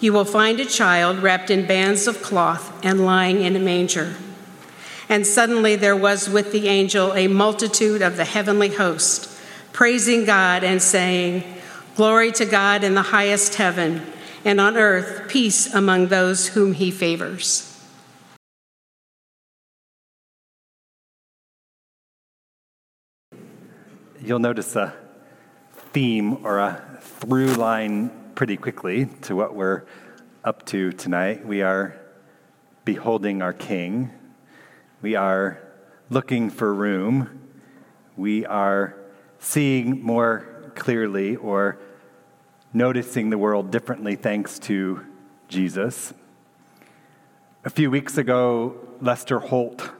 you will find a child wrapped in bands of cloth and lying in a manger. And suddenly there was with the angel a multitude of the heavenly host, praising God and saying, Glory to God in the highest heaven, and on earth peace among those whom he favors. You'll notice a theme or a through line pretty quickly to what we're up to tonight. We are beholding our King. We are looking for room. We are seeing more clearly or noticing the world differently thanks to Jesus. A few weeks ago, Lester Holt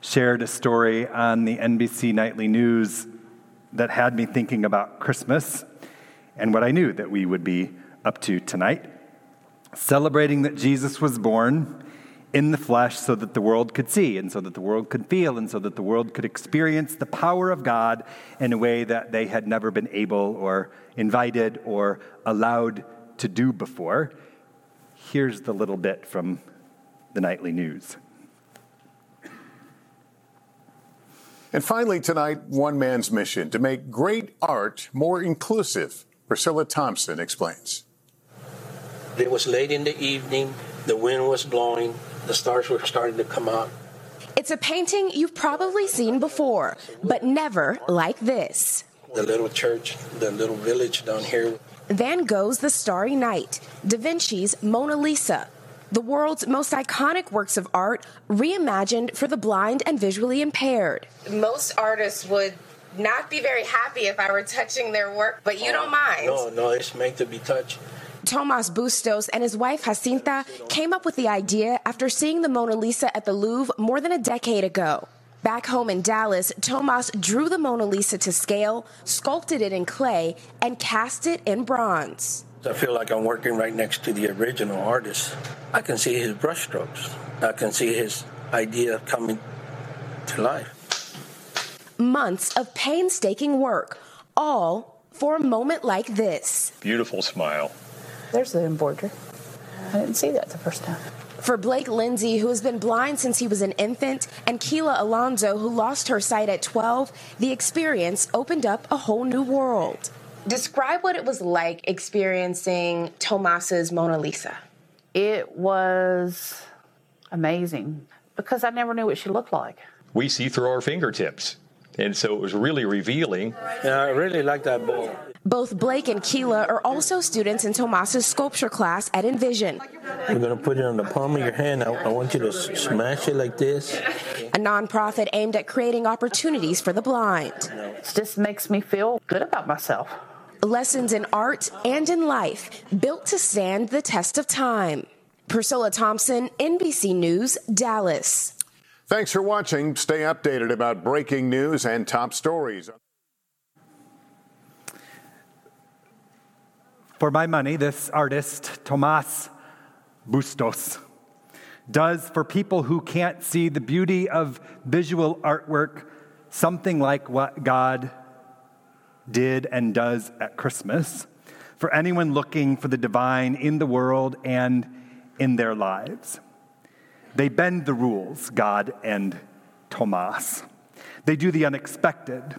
shared a story on the NBC Nightly News that had me thinking about Christmas and what I knew that we would be up to tonight, celebrating that Jesus was born in the flesh so that the world could see and so that the world could feel and so that the world could experience the power of God in a way that they had never been able or invited or allowed to do before. Here's the little bit from the nightly news. And finally, tonight, one man's mission to make great art more inclusive. Priscilla Thompson explains. It was late in the evening, the wind was blowing, the stars were starting to come out. It's a painting you've probably seen before, but never like this. The little church, the little village down here. Van Gogh's The Starry Night, Da Vinci's Mona Lisa, the world's most iconic works of art reimagined for the blind and visually impaired. Most artists would not be very happy if I were touching their work, but you don't oh, mind. No, no, it's meant to be touched. Tomas Bustos and his wife Jacinta came up with the idea after seeing the Mona Lisa at the Louvre more than a decade ago. Back home in Dallas, Tomas drew the Mona Lisa to scale, sculpted it in clay, and cast it in bronze. I feel like I'm working right next to the original artist. I can see his brushstrokes. I can see his idea coming to life months of painstaking work, all for a moment like this. Beautiful smile. There's the embroidery. I didn't see that the first time. For Blake Lindsay, who has been blind since he was an infant, and Keila Alonso, who lost her sight at 12, the experience opened up a whole new world. Describe what it was like experiencing Tomas's Mona Lisa. It was amazing because I never knew what she looked like. We see through our fingertips. And so it was really revealing. Yeah, I really like that bowl. Both Blake and Keila are also students in Tomas's sculpture class at Envision. You're going to put it on the palm of your hand. I, I want you to smash it like this. A nonprofit aimed at creating opportunities for the blind. It just makes me feel good about myself. Lessons in art and in life built to stand the test of time. Priscilla Thompson, NBC News, Dallas. Thanks for watching. Stay updated about breaking news and top stories. For my money, this artist, Tomas Bustos, does for people who can't see the beauty of visual artwork something like what God did and does at Christmas for anyone looking for the divine in the world and in their lives. They bend the rules, God and Tomas. They do the unexpected.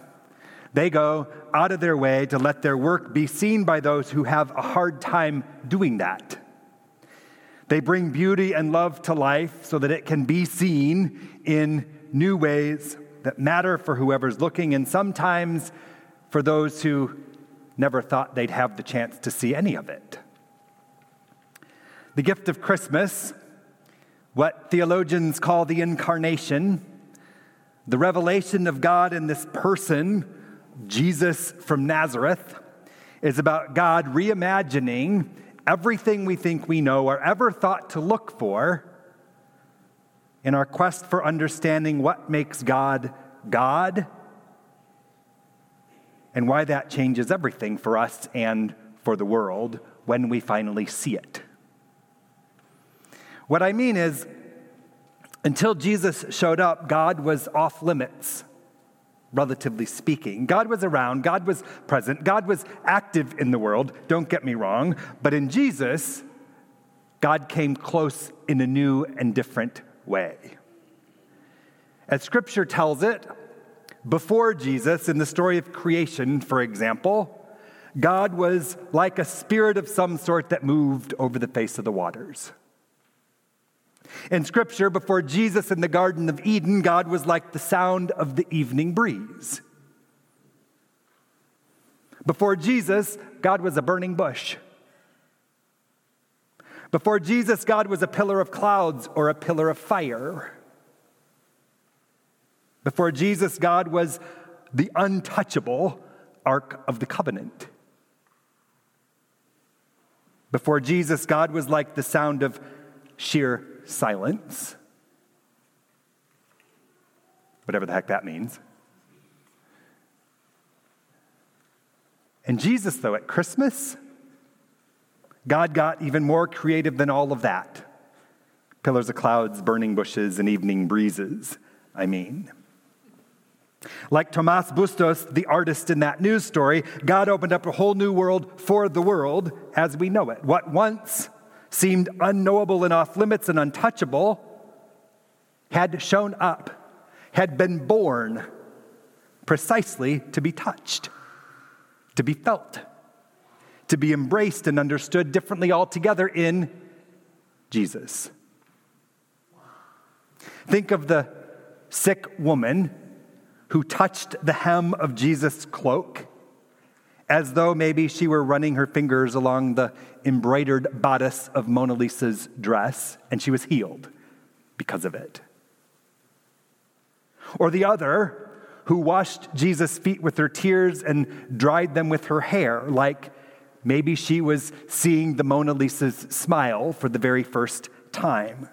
They go out of their way to let their work be seen by those who have a hard time doing that. They bring beauty and love to life so that it can be seen in new ways that matter for whoever's looking, and sometimes for those who never thought they'd have the chance to see any of it. The gift of Christmas, what theologians call the incarnation, the revelation of God in this person, Jesus from Nazareth, is about God reimagining everything we think we know or ever thought to look for in our quest for understanding what makes God God and why that changes everything for us and for the world when we finally see it. What I mean is, until Jesus showed up, God was off limits, relatively speaking. God was around, God was present, God was active in the world, don't get me wrong, but in Jesus, God came close in a new and different way. As scripture tells it, before Jesus, in the story of creation, for example, God was like a spirit of some sort that moved over the face of the waters. In Scripture, before Jesus in the Garden of Eden, God was like the sound of the evening breeze. Before Jesus, God was a burning bush. Before Jesus, God was a pillar of clouds or a pillar of fire. Before Jesus, God was the untouchable Ark of the Covenant. Before Jesus, God was like the sound of sheer silence, whatever the heck that means. And Jesus, though, at Christmas, God got even more creative than all of that pillars of clouds, burning bushes, and evening breezes, I mean. Like Tomas Bustos, the artist in that news story, God opened up a whole new world for the world as we know it. What once seemed unknowable and off limits and untouchable had shown up, had been born precisely to be touched, to be felt, to be embraced and understood differently altogether in Jesus. Think of the sick woman who touched the hem of Jesus' cloak as though maybe she were running her fingers along the embroidered bodice of Mona Lisa's dress and she was healed because of it. Or the other who washed Jesus' feet with her tears and dried them with her hair, like maybe she was seeing the Mona Lisa's smile for the very first time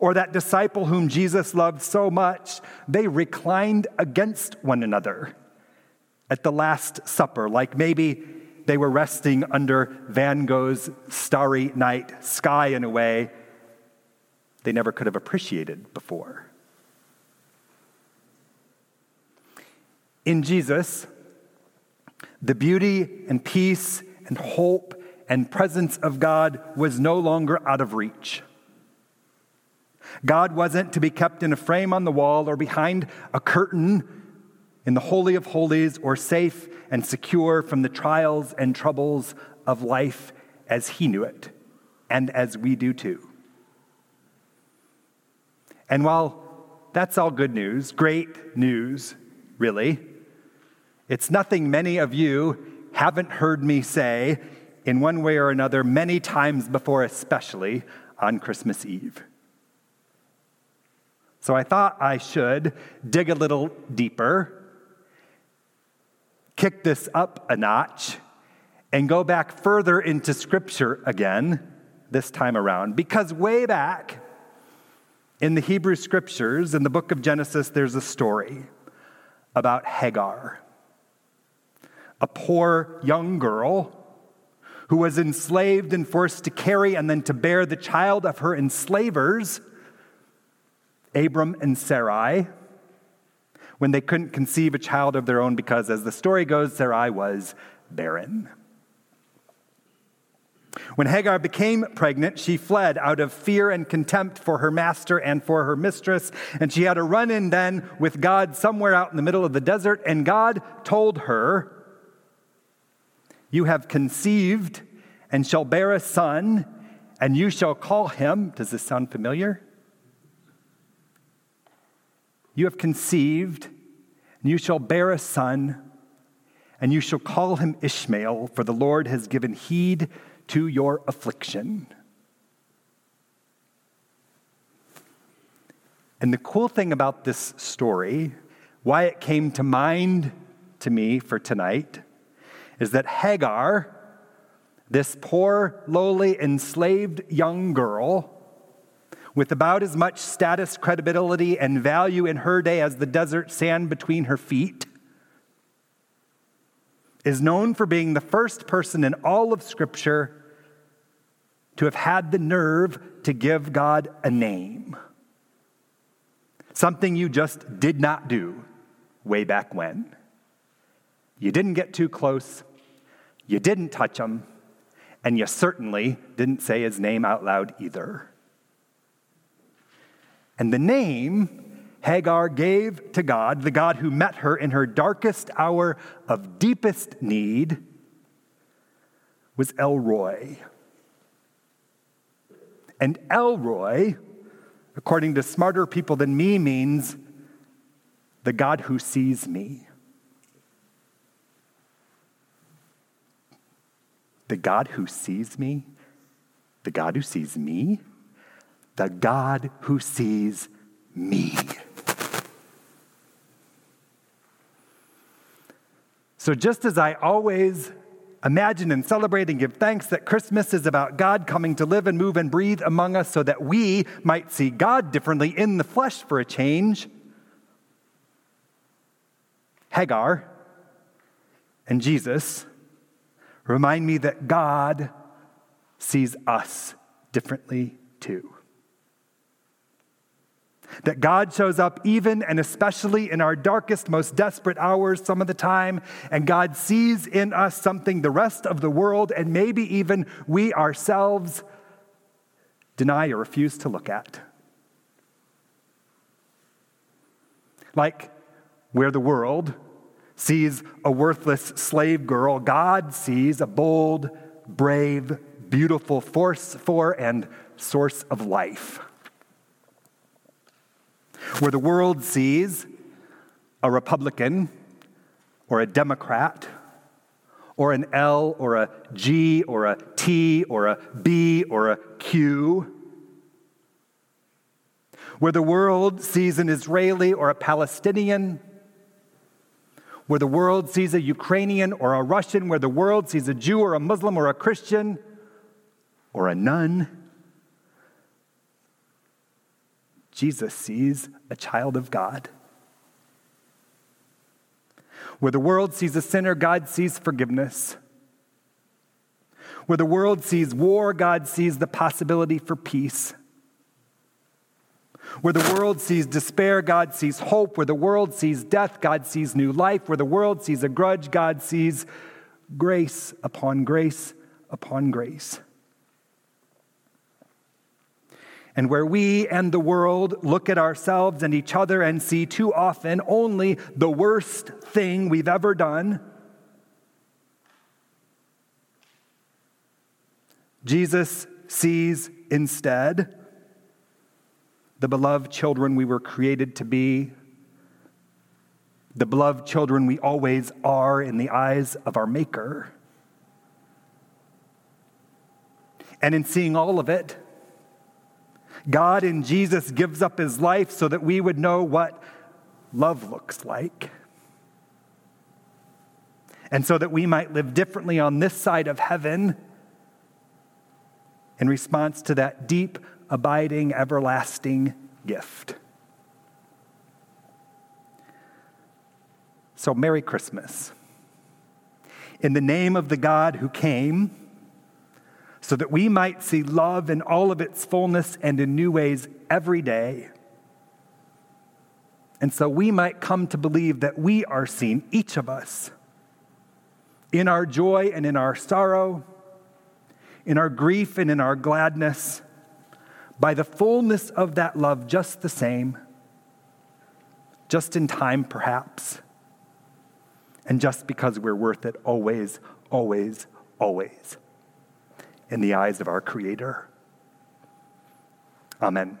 or that disciple whom Jesus loved so much, they reclined against one another at the Last Supper, like maybe they were resting under Van Gogh's starry night sky in a way they never could have appreciated before. In Jesus, the beauty and peace and hope and presence of God was no longer out of reach. God wasn't to be kept in a frame on the wall or behind a curtain in the Holy of Holies or safe and secure from the trials and troubles of life as He knew it, and as we do too. And while that's all good news, great news, really, it's nothing many of you haven't heard me say in one way or another many times before, especially on Christmas Eve. So I thought I should dig a little deeper, kick this up a notch, and go back further into Scripture again this time around. Because way back in the Hebrew Scriptures, in the book of Genesis, there's a story about Hagar, a poor young girl who was enslaved and forced to carry and then to bear the child of her enslavers, Abram and Sarai, when they couldn't conceive a child of their own because, as the story goes, Sarai was barren. When Hagar became pregnant, she fled out of fear and contempt for her master and for her mistress. And she had a run in then with God somewhere out in the middle of the desert. And God told her, You have conceived and shall bear a son, and you shall call him. Does this sound familiar? You have conceived, and you shall bear a son, and you shall call him Ishmael, for the Lord has given heed to your affliction. And the cool thing about this story, why it came to mind to me for tonight, is that Hagar, this poor, lowly, enslaved young girl, with about as much status, credibility, and value in her day as the desert sand between her feet, is known for being the first person in all of Scripture to have had the nerve to give God a name. Something you just did not do way back when. You didn't get too close, you didn't touch him, and you certainly didn't say his name out loud either. And the name Hagar gave to God, the God who met her in her darkest hour of deepest need, was El Roi. And El Roi, according to smarter people than me, means the God who sees me. The God who sees me? The God who sees me? The God who sees me. So, just as I always imagine and celebrate and give thanks that Christmas is about God coming to live and move and breathe among us so that we might see God differently in the flesh for a change, Hagar and Jesus remind me that God sees us differently too. That God shows up even and especially in our darkest, most desperate hours some of the time, and God sees in us something the rest of the world and maybe even we ourselves deny or refuse to look at. Like where the world sees a worthless slave girl, God sees a bold, brave, beautiful force for and source of life where the world sees a Republican or a Democrat or an L or a G or a T or a B or a Q. Where the world sees an Israeli or a Palestinian. Where the world sees a Ukrainian or a Russian. Where the world sees a Jew or a Muslim or a Christian or a nun. Jesus sees a child of God. Where the world sees a sinner, God sees forgiveness. Where the world sees war, God sees the possibility for peace. Where the world sees despair, God sees hope. Where the world sees death, God sees new life. Where the world sees a grudge, God sees grace upon grace upon grace and where we and the world look at ourselves and each other and see too often only the worst thing we've ever done, Jesus sees instead the beloved children we were created to be, the beloved children we always are in the eyes of our Maker. And in seeing all of it, God in Jesus gives up his life so that we would know what love looks like. And so that we might live differently on this side of heaven in response to that deep, abiding, everlasting gift. So, Merry Christmas. In the name of the God who came so that we might see love in all of its fullness and in new ways every day. And so we might come to believe that we are seen, each of us, in our joy and in our sorrow, in our grief and in our gladness, by the fullness of that love just the same, just in time perhaps, and just because we're worth it always, always, always in the eyes of our Creator. Amen.